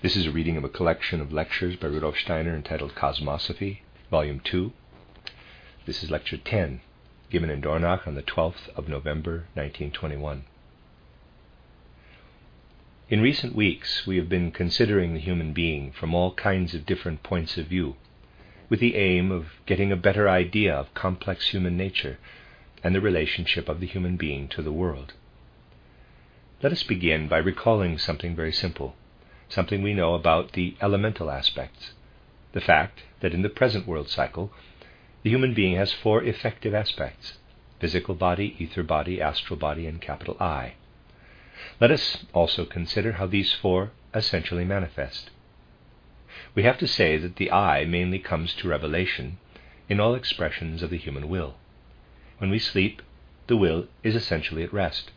This is a reading of a collection of lectures by Rudolf Steiner entitled Cosmosophy, Volume 2. This is Lecture 10, given in Dornach on the 12th of November 1921. In recent weeks, we have been considering the human being from all kinds of different points of view, with the aim of getting a better idea of complex human nature and the relationship of the human being to the world. Let us begin by recalling something very simple something we know about the elemental aspects. The fact that in the present world cycle, the human being has four effective aspects physical body, ether body, astral body, and capital I. Let us also consider how these four essentially manifest. We have to say that the I mainly comes to revelation in all expressions of the human will. When we sleep, the will is essentially at rest.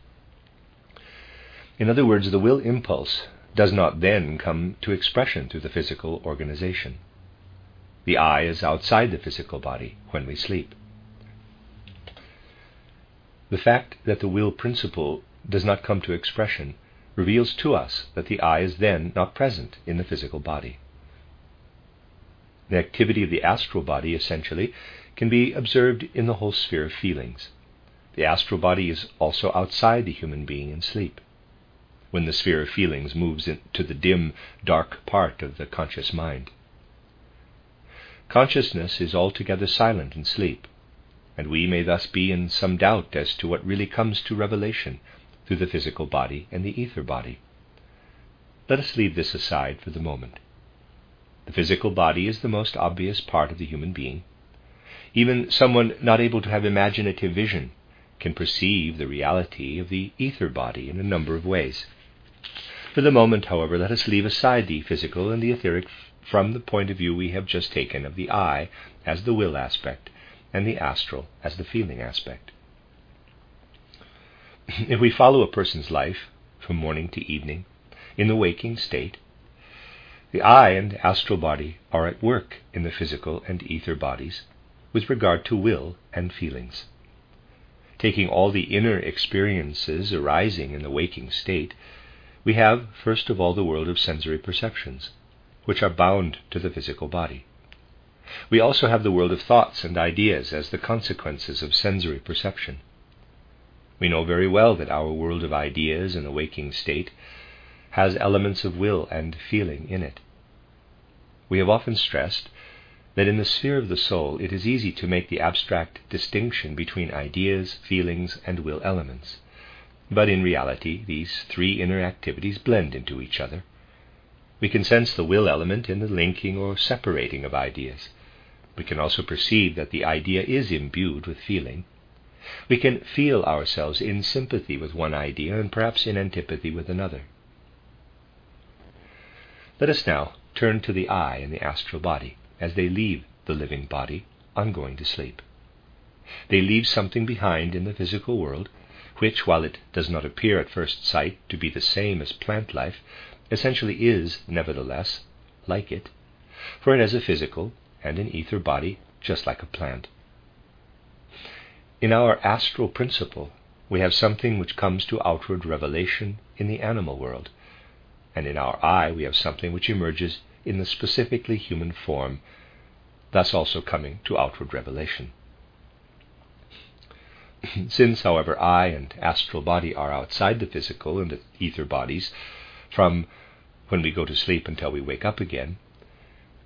In other words, the will impulse does not then come to expression through the physical organization. The I is outside the physical body when we sleep. The fact that the will principle does not come to expression reveals to us that the I is then not present in the physical body. The activity of the astral body, essentially, can be observed in the whole sphere of feelings. The astral body is also outside the human being in sleep when the sphere of feelings moves into the dim, dark part of the conscious mind. Consciousness is altogether silent in sleep, and we may thus be in some doubt as to what really comes to revelation through the physical body and the ether body. Let us leave this aside for the moment. The physical body is the most obvious part of the human being. Even someone not able to have imaginative vision can perceive the reality of the ether body in a number of ways. For the moment, however, let us leave aside the physical and the etheric from the point of view we have just taken of the I as the will aspect and the astral as the feeling aspect. If we follow a person's life from morning to evening in the waking state, the I and astral body are at work in the physical and ether bodies with regard to will and feelings. Taking all the inner experiences arising in the waking state, we have, first of all, the world of sensory perceptions, which are bound to the physical body. We also have the world of thoughts and ideas as the consequences of sensory perception. We know very well that our world of ideas in the waking state has elements of will and feeling in it. We have often stressed that in the sphere of the soul it is easy to make the abstract distinction between ideas, feelings, and will elements. But in reality, these three inner activities blend into each other. We can sense the will element in the linking or separating of ideas. We can also perceive that the idea is imbued with feeling. We can feel ourselves in sympathy with one idea and perhaps in antipathy with another. Let us now turn to the I and the astral body as they leave the living body on going to sleep. They leave something behind in the physical world which, while it does not appear at first sight to be the same as plant life, essentially is, nevertheless, like it, for it has a physical and an ether body just like a plant. In our astral principle, we have something which comes to outward revelation in the animal world, and in our I, we have something which emerges in the specifically human form, thus also coming to outward revelation. Since, however, I and astral body are outside the physical and the ether bodies from when we go to sleep until we wake up again,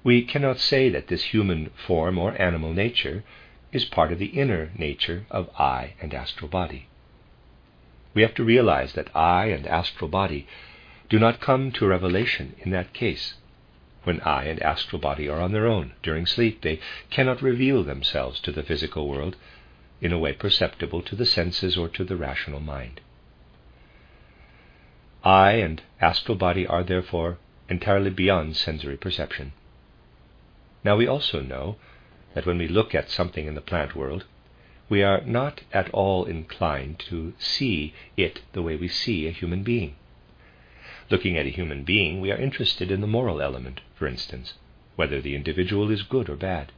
we cannot say that this human form or animal nature is part of the inner nature of I and astral body. We have to realize that I and astral body do not come to revelation in that case. When I and astral body are on their own during sleep, they cannot reveal themselves to the physical world in a way perceptible to the senses or to the rational mind. I and astral body are therefore entirely beyond sensory perception. Now we also know that when we look at something in the plant world, we are not at all inclined to see it the way we see a human being. Looking at a human being, we are interested in the moral element, for instance, whether the individual is good or bad.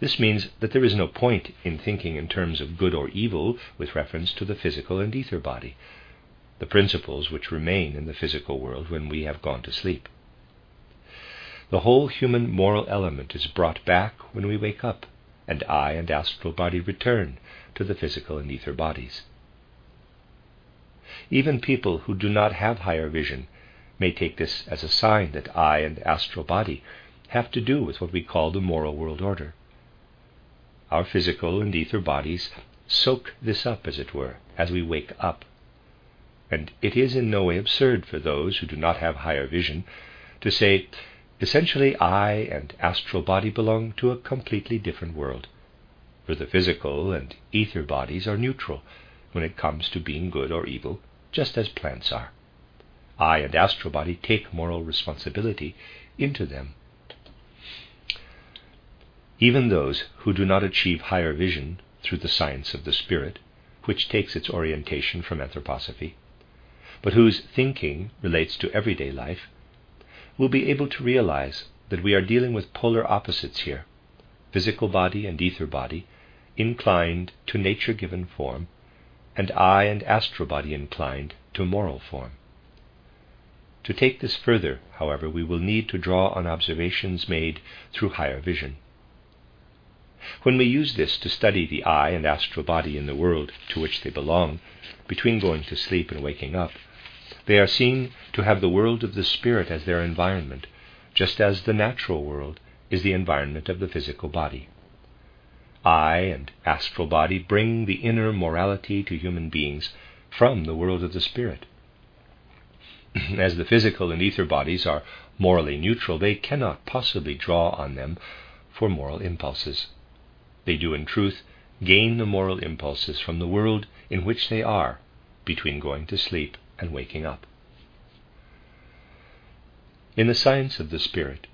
This means that there is no point in thinking in terms of good or evil with reference to the physical and ether body, the principles which remain in the physical world when we have gone to sleep. The whole human moral element is brought back when we wake up, and I and astral body return to the physical and ether bodies. Even people who do not have higher vision may take this as a sign that I and astral body have to do with what we call the moral world order. Our physical and ether bodies soak this up, as it were, as we wake up. And it is in no way absurd for those who do not have higher vision to say, essentially, I and astral body belong to a completely different world, for the physical and ether bodies are neutral when it comes to being good or evil, just as plants are. I and astral body take moral responsibility into them even those who do not achieve higher vision through the science of the spirit, which takes its orientation from anthroposophy, but whose thinking relates to everyday life, will be able to realize that we are dealing with polar opposites here physical body and ether body inclined to nature given form, and I and astral body inclined to moral form. To take this further, however, we will need to draw on observations made through higher vision. When we use this to study the I and astral body in the world to which they belong, between going to sleep and waking up, they are seen to have the world of the spirit as their environment, just as the natural world is the environment of the physical body. I and astral body bring the inner morality to human beings from the world of the spirit. As the physical and ether bodies are morally neutral, they cannot possibly draw on them for moral impulses. They do, in truth, gain the moral impulses from the world in which they are between going to sleep and waking up. In the science of the spirit,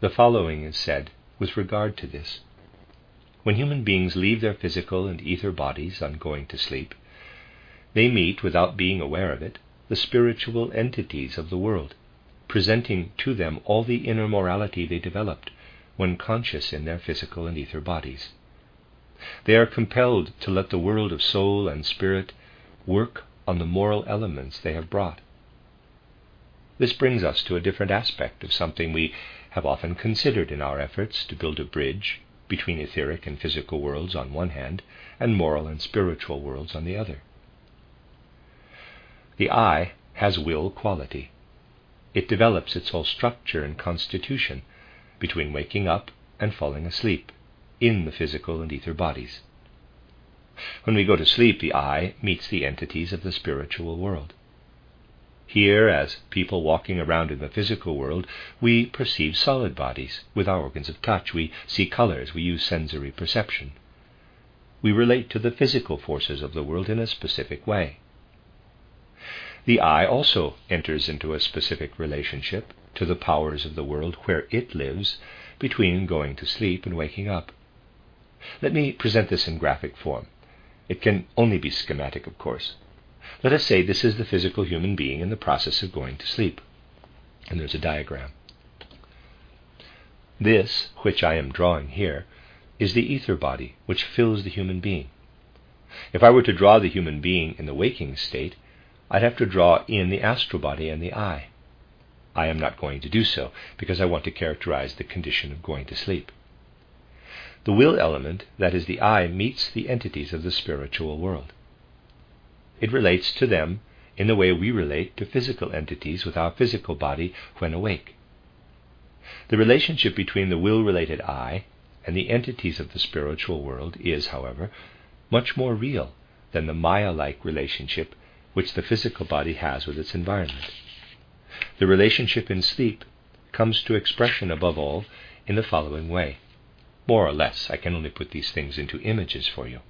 the following is said with regard to this. When human beings leave their physical and ether bodies on going to sleep, they meet, without being aware of it, the spiritual entities of the world, presenting to them all the inner morality they developed when conscious in their physical and ether bodies. They are compelled to let the world of soul and spirit work on the moral elements they have brought. This brings us to a different aspect of something we have often considered in our efforts to build a bridge between etheric and physical worlds on one hand and moral and spiritual worlds on the other. The I has will quality. It develops its whole structure and constitution between waking up and falling asleep in the physical and ether bodies. When we go to sleep, the I meets the entities of the spiritual world. Here, as people walking around in the physical world, we perceive solid bodies with our organs of touch. We see colors. We use sensory perception. We relate to the physical forces of the world in a specific way. The I also enters into a specific relationship to the powers of the world where it lives between going to sleep and waking up. Let me present this in graphic form. It can only be schematic, of course. Let us say this is the physical human being in the process of going to sleep. And there's a diagram. This, which I am drawing here, is the ether body which fills the human being. If I were to draw the human being in the waking state, I'd have to draw in the astral body and the eye. I am not going to do so because I want to characterize the condition of going to sleep. The will element, that is the I, meets the entities of the spiritual world. It relates to them in the way we relate to physical entities with our physical body when awake. The relationship between the will related I and the entities of the spiritual world is, however, much more real than the Maya like relationship which the physical body has with its environment. The relationship in sleep comes to expression above all in the following way. More or less, I can only put these things into images for you.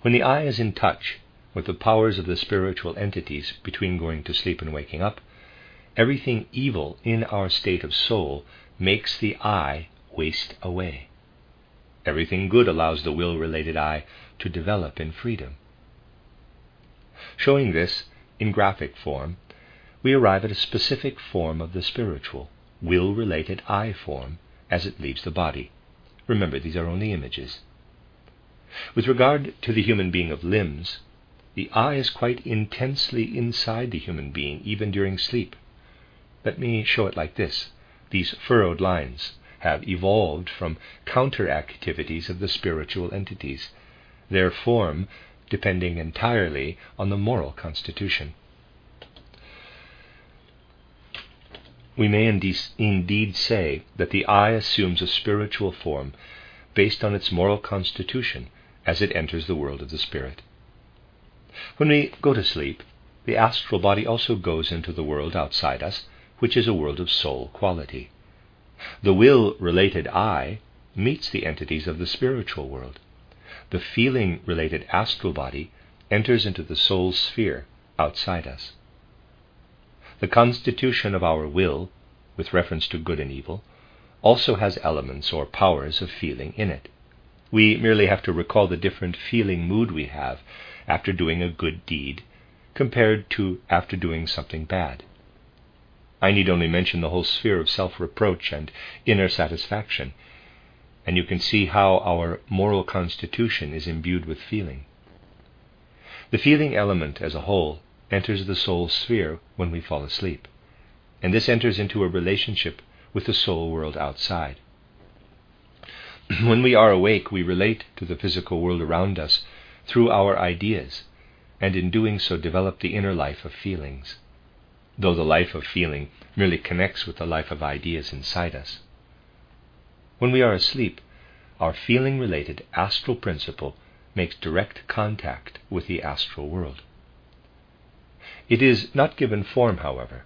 When the I is in touch with the powers of the spiritual entities between going to sleep and waking up, everything evil in our state of soul makes the I waste away. Everything good allows the will related I to develop in freedom. Showing this in graphic form, we arrive at a specific form of the spiritual, will related I form as it leaves the body. Remember, these are only images. With regard to the human being of limbs, the I is quite intensely inside the human being, even during sleep. Let me show it like this. These furrowed lines have evolved from counter activities of the spiritual entities, their form depending entirely on the moral constitution. We may indeed say that the I assumes a spiritual form based on its moral constitution as it enters the world of the spirit. When we go to sleep, the astral body also goes into the world outside us, which is a world of soul quality. The will related I meets the entities of the spiritual world. The feeling related astral body enters into the soul sphere outside us. The constitution of our will, with reference to good and evil, also has elements or powers of feeling in it. We merely have to recall the different feeling mood we have after doing a good deed compared to after doing something bad. I need only mention the whole sphere of self reproach and inner satisfaction, and you can see how our moral constitution is imbued with feeling. The feeling element as a whole enters the soul sphere when we fall asleep, and this enters into a relationship with the soul world outside. when we are awake, we relate to the physical world around us through our ideas, and in doing so develop the inner life of feelings though the life of feeling merely connects with the life of ideas inside us. When we are asleep, our feeling related astral principle makes direct contact with the astral world. It is not given form, however.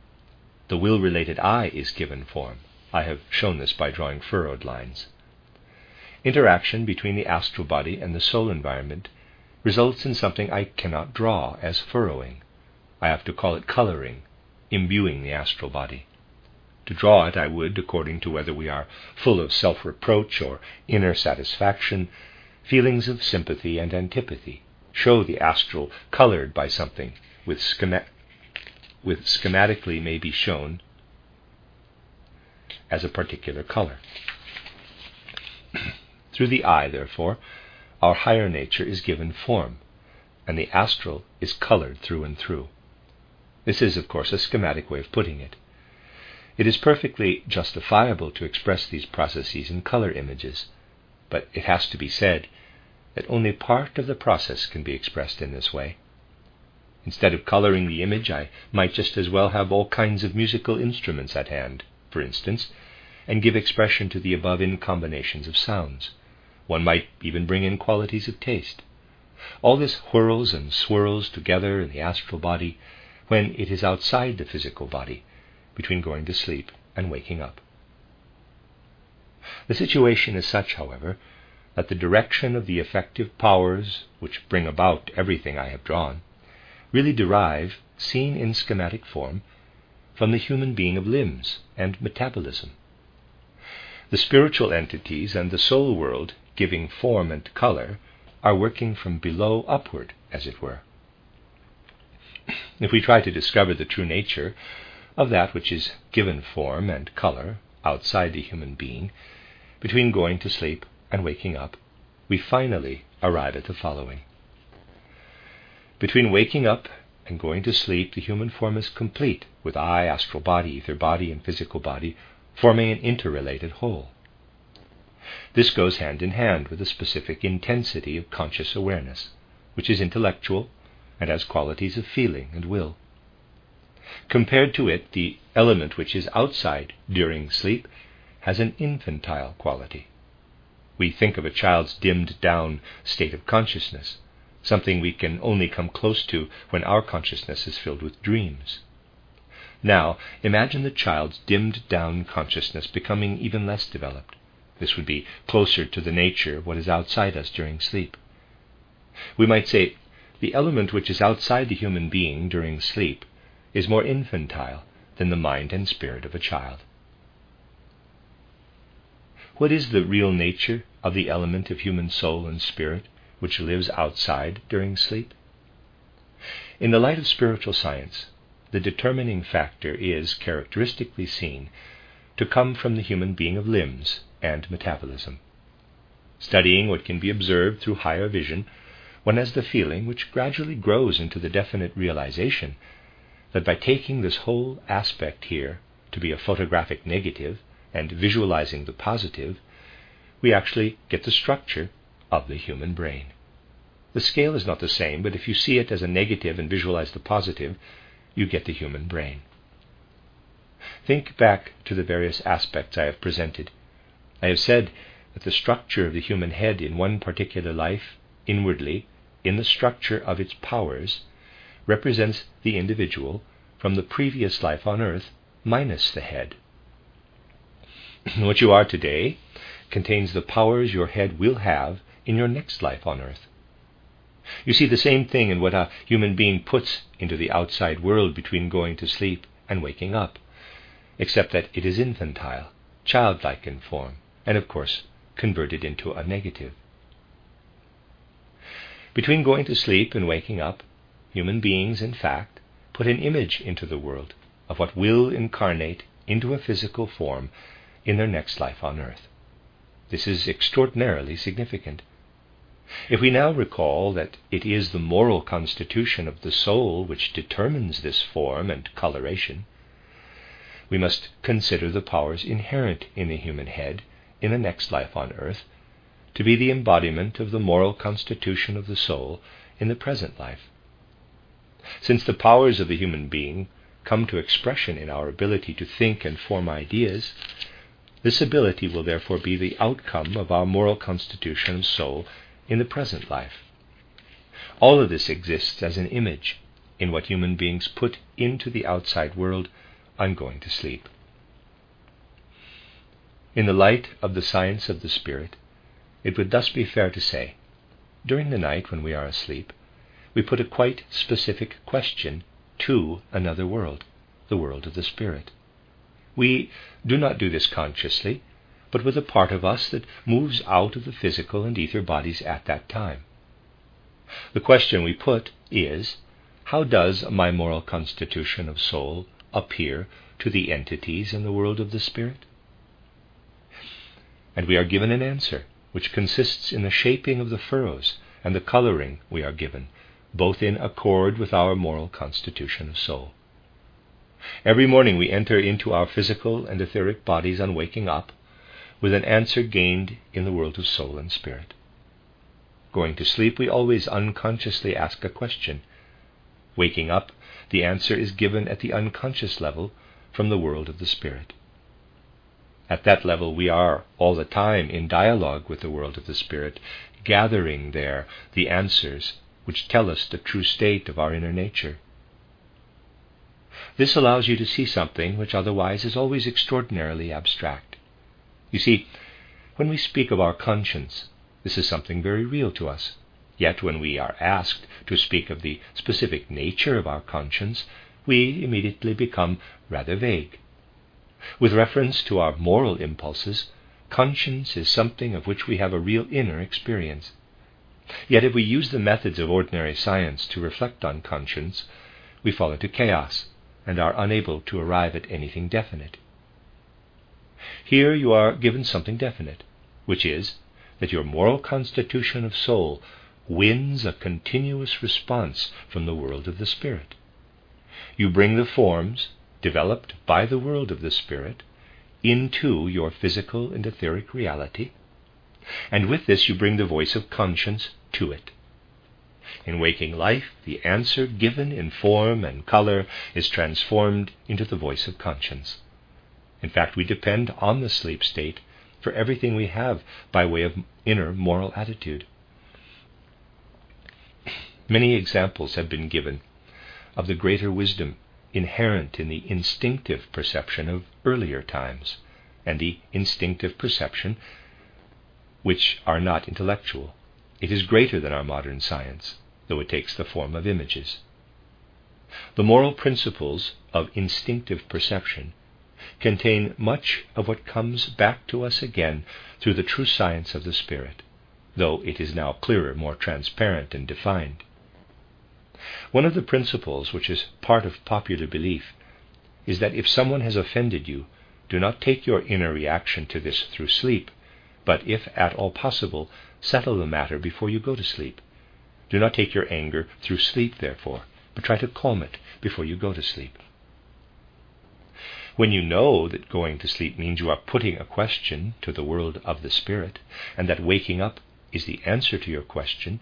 The will related I is given form. I have shown this by drawing furrowed lines. Interaction between the astral body and the soul environment results in something I cannot draw as furrowing. I have to call it coloring imbuing the astral body. To draw it, I would, according to whether we are full of self reproach or inner satisfaction, feelings of sympathy and antipathy, show the astral colored by something, with, schema- with schematically may be shown as a particular color. Through the I, therefore, our higher nature is given form, and the astral is colored through and through. This is, of course, a schematic way of putting it. It is perfectly justifiable to express these processes in color images, but it has to be said that only part of the process can be expressed in this way. Instead of coloring the image, I might just as well have all kinds of musical instruments at hand, for instance, and give expression to the above in combinations of sounds. One might even bring in qualities of taste. All this whirls and swirls together in the astral body when it is outside the physical body, between going to sleep and waking up. The situation is such, however, that the direction of the effective powers which bring about everything I have drawn really derive, seen in schematic form, from the human being of limbs and metabolism. The spiritual entities and the soul world giving form and color are working from below upward, as it were if we try to discover the true nature of that which is given form and color outside the human being, between going to sleep and waking up, we finally arrive at the following. Between waking up and going to sleep, the human form is complete, with I, astral body, ether body, and physical body forming an interrelated whole. This goes hand in hand with a specific intensity of conscious awareness, which is intellectual, and has qualities of feeling and will. Compared to it, the element which is outside during sleep has an infantile quality. We think of a child's dimmed down state of consciousness, something we can only come close to when our consciousness is filled with dreams. Now, imagine the child's dimmed down consciousness becoming even less developed. This would be closer to the nature of what is outside us during sleep. We might say the element which is outside the human being during sleep is more infantile than the mind and spirit of a child. What is the real nature of the element of human soul and spirit which lives outside during sleep? In the light of spiritual science, the determining factor is characteristically seen to come from the human being of limbs and metabolism. Studying what can be observed through higher vision, one has the feeling, which gradually grows into the definite realization, that by taking this whole aspect here to be a photographic negative and visualizing the positive, we actually get the structure of the human brain. The scale is not the same, but if you see it as a negative and visualize the positive, you get the human brain. Think back to the various aspects I have presented. I have said that the structure of the human head in one particular life, inwardly, in the structure of its powers, represents the individual from the previous life on earth minus the head. what you are today contains the powers your head will have in your next life on earth. You see the same thing in what a human being puts into the outside world between going to sleep and waking up, except that it is infantile, childlike in form, and of course converted into a negative. Between going to sleep and waking up, human beings, in fact, put an image into the world of what will incarnate into a physical form in their next life on earth. This is extraordinarily significant. If we now recall that it is the moral constitution of the soul which determines this form and coloration, we must consider the powers inherent in the human head in the next life on earth to be the embodiment of the moral constitution of the soul in the present life. Since the powers of the human being come to expression in our ability to think and form ideas, this ability will therefore be the outcome of our moral constitution of soul in the present life. All of this exists as an image in what human beings put into the outside world on going to sleep. In the light of the science of the Spirit, it would thus be fair to say, during the night when we are asleep, we put a quite specific question to another world, the world of the Spirit. We do not do this consciously, but with a part of us that moves out of the physical and ether bodies at that time. The question we put is How does my moral constitution of soul appear to the entities in the world of the Spirit? And we are given an answer, which consists in the shaping of the furrows and the coloring we are given, both in accord with our moral constitution of soul. Every morning we enter into our physical and etheric bodies on waking up with an answer gained in the world of soul and spirit. Going to sleep, we always unconsciously ask a question. Waking up, the answer is given at the unconscious level from the world of the spirit. At that level, we are all the time in dialogue with the world of the spirit, gathering there the answers which tell us the true state of our inner nature. This allows you to see something which otherwise is always extraordinarily abstract. You see, when we speak of our conscience, this is something very real to us. Yet when we are asked to speak of the specific nature of our conscience, we immediately become rather vague. With reference to our moral impulses, conscience is something of which we have a real inner experience. Yet if we use the methods of ordinary science to reflect on conscience, we fall into chaos and are unable to arrive at anything definite. Here you are given something definite, which is that your moral constitution of soul wins a continuous response from the world of the Spirit. You bring the forms developed by the world of the Spirit into your physical and etheric reality, and with this you bring the voice of conscience to it. In waking life, the answer given in form and color is transformed into the voice of conscience. In fact, we depend on the sleep state for everything we have by way of inner moral attitude. Many examples have been given of the greater wisdom inherent in the instinctive perception of earlier times and the instinctive perception which are not intellectual. It is greater than our modern science, though it takes the form of images. The moral principles of instinctive perception contain much of what comes back to us again through the true science of the Spirit, though it is now clearer, more transparent, and defined. One of the principles which is part of popular belief is that if someone has offended you, do not take your inner reaction to this through sleep, but if at all possible, settle the matter before you go to sleep. Do not take your anger through sleep, therefore, but try to calm it before you go to sleep. When you know that going to sleep means you are putting a question to the world of the Spirit, and that waking up is the answer to your question,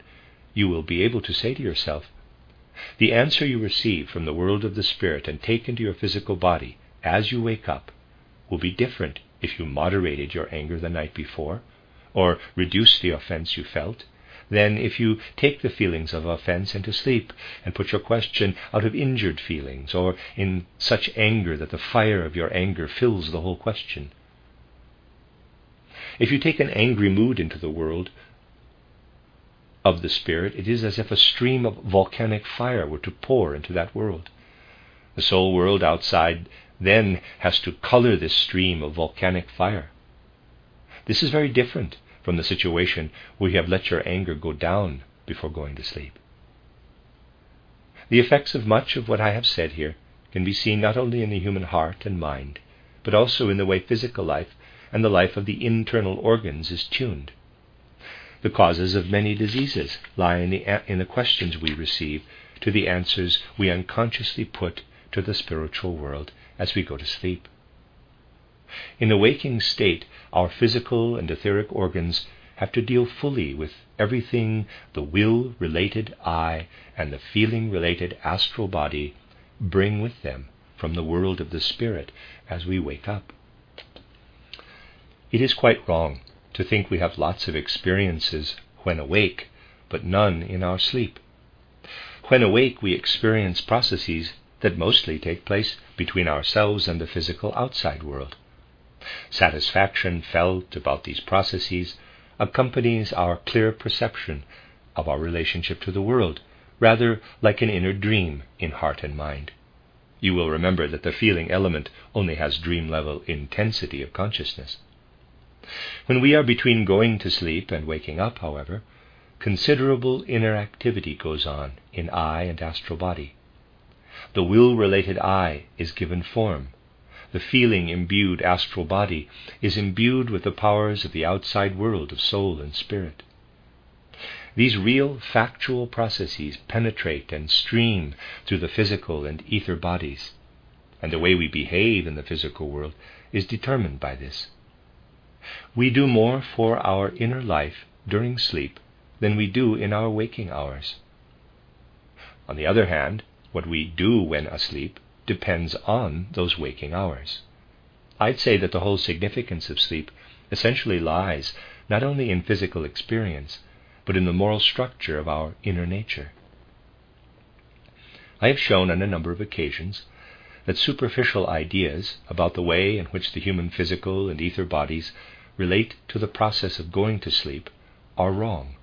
you will be able to say to yourself, the answer you receive from the world of the Spirit and take into your physical body as you wake up will be different if you moderated your anger the night before, or reduced the offense you felt, than if you take the feelings of offense into sleep and put your question out of injured feelings, or in such anger that the fire of your anger fills the whole question. If you take an angry mood into the world, of the Spirit, it is as if a stream of volcanic fire were to pour into that world. The soul world outside then has to color this stream of volcanic fire. This is very different from the situation where you have let your anger go down before going to sleep. The effects of much of what I have said here can be seen not only in the human heart and mind, but also in the way physical life and the life of the internal organs is tuned. The causes of many diseases lie in the, in the questions we receive to the answers we unconsciously put to the spiritual world as we go to sleep. In the waking state, our physical and etheric organs have to deal fully with everything the will related I and the feeling related astral body bring with them from the world of the spirit as we wake up. It is quite wrong to think we have lots of experiences when awake, but none in our sleep. When awake, we experience processes that mostly take place between ourselves and the physical outside world. Satisfaction felt about these processes accompanies our clear perception of our relationship to the world, rather like an inner dream in heart and mind. You will remember that the feeling element only has dream level intensity of consciousness. When we are between going to sleep and waking up, however, considerable inner activity goes on in I and astral body. The will related I is given form. The feeling imbued astral body is imbued with the powers of the outside world of soul and spirit. These real factual processes penetrate and stream through the physical and ether bodies, and the way we behave in the physical world is determined by this. We do more for our inner life during sleep than we do in our waking hours. On the other hand, what we do when asleep depends on those waking hours. I'd say that the whole significance of sleep essentially lies not only in physical experience, but in the moral structure of our inner nature. I have shown on a number of occasions that superficial ideas about the way in which the human physical and ether bodies relate to the process of going to sleep are wrong.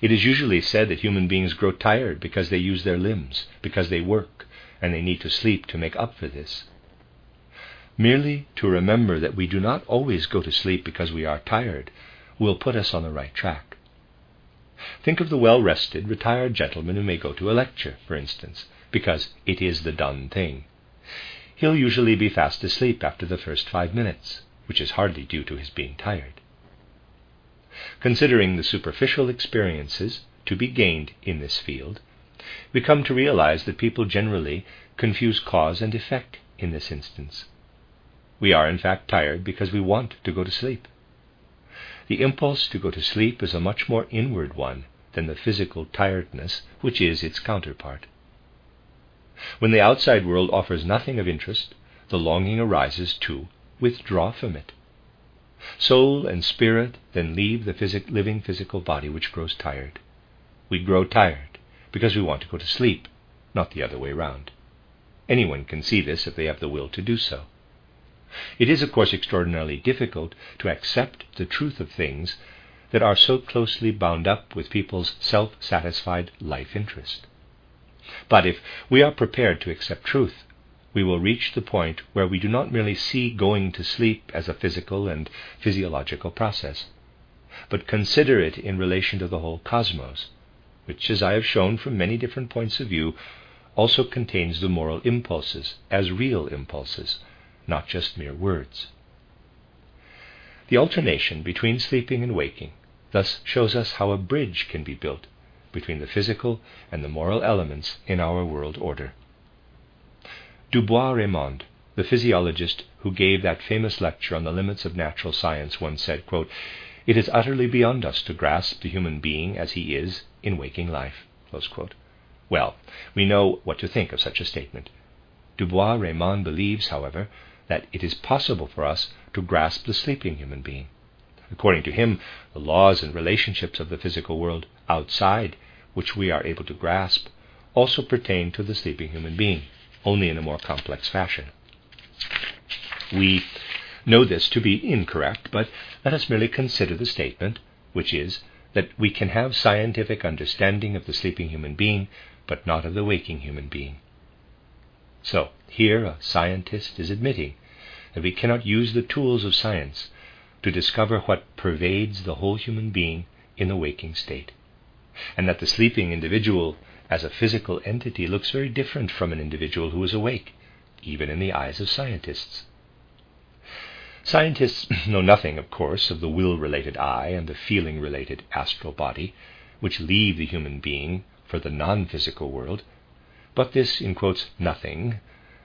It is usually said that human beings grow tired because they use their limbs, because they work, and they need to sleep to make up for this. Merely to remember that we do not always go to sleep because we are tired will put us on the right track. Think of the well rested, retired gentleman who may go to a lecture, for instance, because it is the done thing. He'll usually be fast asleep after the first five minutes which is hardly due to his being tired. Considering the superficial experiences to be gained in this field, we come to realize that people generally confuse cause and effect in this instance. We are, in fact, tired because we want to go to sleep. The impulse to go to sleep is a much more inward one than the physical tiredness which is its counterpart. When the outside world offers nothing of interest, the longing arises to withdraw from it. Soul and spirit then leave the phys- living physical body which grows tired. We grow tired because we want to go to sleep, not the other way round. Anyone can see this if they have the will to do so. It is, of course, extraordinarily difficult to accept the truth of things that are so closely bound up with people's self satisfied life interest. But if we are prepared to accept truth, we will reach the point where we do not merely see going to sleep as a physical and physiological process, but consider it in relation to the whole cosmos, which, as I have shown from many different points of view, also contains the moral impulses as real impulses, not just mere words. The alternation between sleeping and waking thus shows us how a bridge can be built between the physical and the moral elements in our world order. Du Bois-Reymond, the physiologist who gave that famous lecture on the limits of natural science, once said, quote, It is utterly beyond us to grasp the human being as he is in waking life. Well, we know what to think of such a statement. Du Bois-Reymond believes, however, that it is possible for us to grasp the sleeping human being. According to him, the laws and relationships of the physical world outside, which we are able to grasp, also pertain to the sleeping human being only in a more complex fashion. We know this to be incorrect, but let us merely consider the statement, which is that we can have scientific understanding of the sleeping human being, but not of the waking human being. So, here a scientist is admitting that we cannot use the tools of science to discover what pervades the whole human being in the waking state, and that the sleeping individual as a physical entity looks very different from an individual who is awake, even in the eyes of scientists. Scientists know nothing, of course, of the will related I and the feeling related astral body, which leave the human being for the non physical world, but this, in quotes, nothing,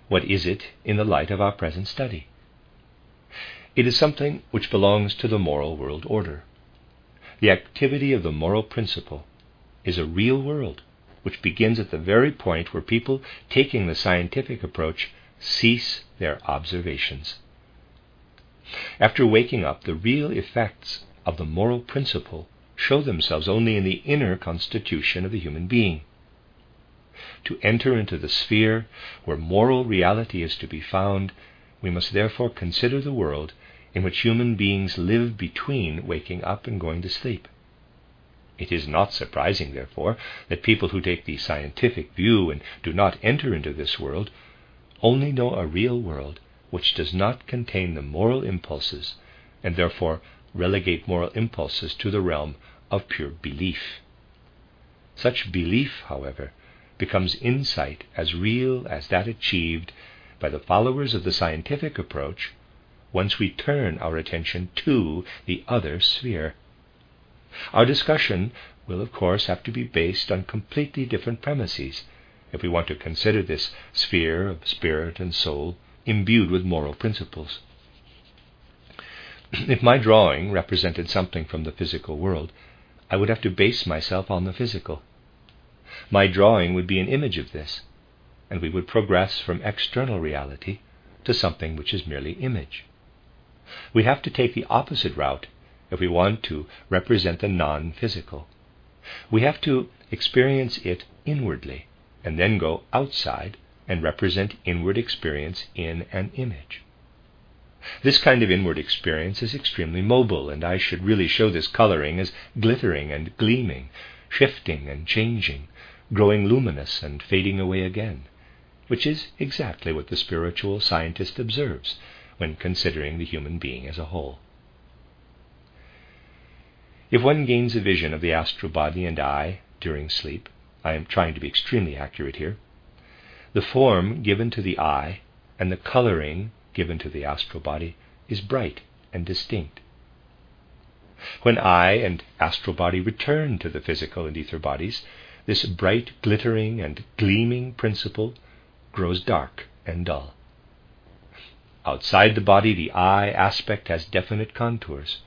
what is it in the light of our present study? It is something which belongs to the moral world order. The activity of the moral principle is a real world which begins at the very point where people taking the scientific approach cease their observations. After waking up, the real effects of the moral principle show themselves only in the inner constitution of the human being. To enter into the sphere where moral reality is to be found, we must therefore consider the world in which human beings live between waking up and going to sleep. It is not surprising, therefore, that people who take the scientific view and do not enter into this world only know a real world which does not contain the moral impulses and therefore relegate moral impulses to the realm of pure belief. Such belief, however, becomes insight as real as that achieved by the followers of the scientific approach once we turn our attention to the other sphere. Our discussion will, of course, have to be based on completely different premises if we want to consider this sphere of spirit and soul imbued with moral principles. If my drawing represented something from the physical world, I would have to base myself on the physical. My drawing would be an image of this, and we would progress from external reality to something which is merely image. We have to take the opposite route if we want to represent the non physical. We have to experience it inwardly and then go outside and represent inward experience in an image. This kind of inward experience is extremely mobile, and I should really show this coloring as glittering and gleaming, shifting and changing, growing luminous and fading away again, which is exactly what the spiritual scientist observes when considering the human being as a whole. If one gains a vision of the astral body and I during sleep, I am trying to be extremely accurate here, the form given to the I and the coloring given to the astral body is bright and distinct. When I and astral body return to the physical and ether bodies, this bright, glittering, and gleaming principle grows dark and dull. Outside the body, the I aspect has definite contours.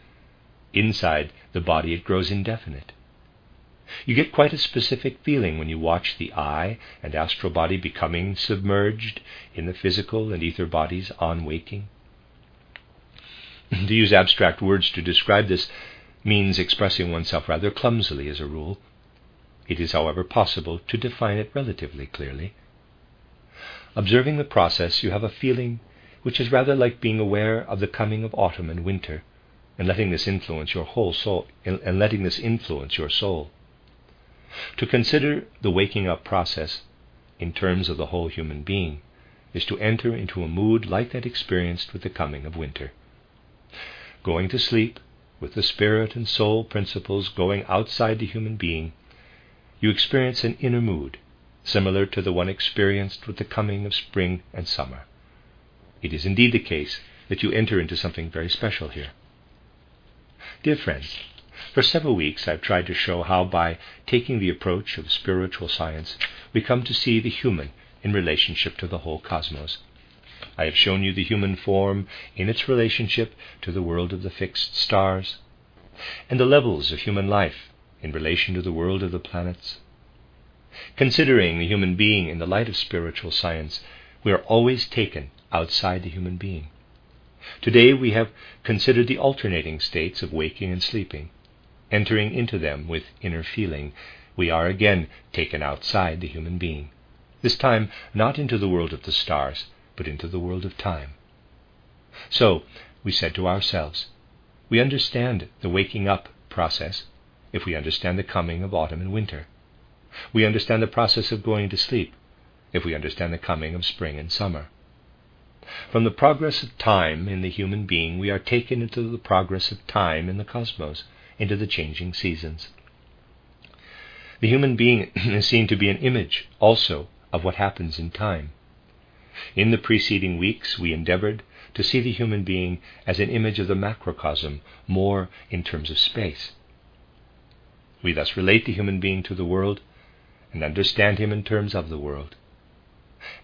Inside the body, it grows indefinite. You get quite a specific feeling when you watch the I and astral body becoming submerged in the physical and ether bodies on waking. to use abstract words to describe this means expressing oneself rather clumsily as a rule. It is, however, possible to define it relatively clearly. Observing the process, you have a feeling which is rather like being aware of the coming of autumn and winter and letting this influence your whole soul and letting this influence your soul. To consider the waking up process in terms of the whole human being, is to enter into a mood like that experienced with the coming of winter. Going to sleep, with the spirit and soul principles going outside the human being, you experience an inner mood, similar to the one experienced with the coming of spring and summer. It is indeed the case that you enter into something very special here. Dear friends, for several weeks I've tried to show how, by taking the approach of spiritual science, we come to see the human in relationship to the whole cosmos. I have shown you the human form in its relationship to the world of the fixed stars, and the levels of human life in relation to the world of the planets. Considering the human being in the light of spiritual science, we are always taken outside the human being. Today we have considered the alternating states of waking and sleeping. Entering into them with inner feeling, we are again taken outside the human being, this time not into the world of the stars, but into the world of time. So, we said to ourselves, we understand the waking up process if we understand the coming of autumn and winter. We understand the process of going to sleep if we understand the coming of spring and summer. From the progress of time in the human being, we are taken into the progress of time in the cosmos, into the changing seasons. The human being is seen to be an image also of what happens in time. In the preceding weeks, we endeavored to see the human being as an image of the macrocosm, more in terms of space. We thus relate the human being to the world and understand him in terms of the world.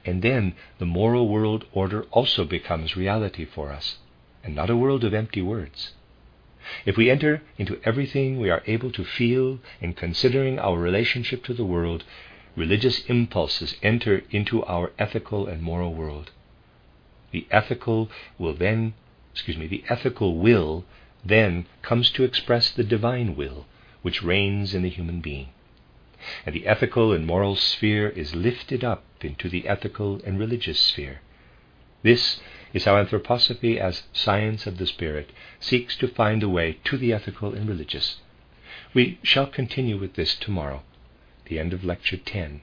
And then the moral world order also becomes reality for us, and not a world of empty words. If we enter into everything we are able to feel in considering our relationship to the world, religious impulses enter into our ethical and moral world. The ethical will then, excuse me, the ethical will then comes to express the divine will which reigns in the human being. And the ethical and moral sphere is lifted up into the ethical and religious sphere. This is how anthroposophy, as science of the spirit, seeks to find a way to the ethical and religious. We shall continue with this tomorrow, the end of Lecture 10.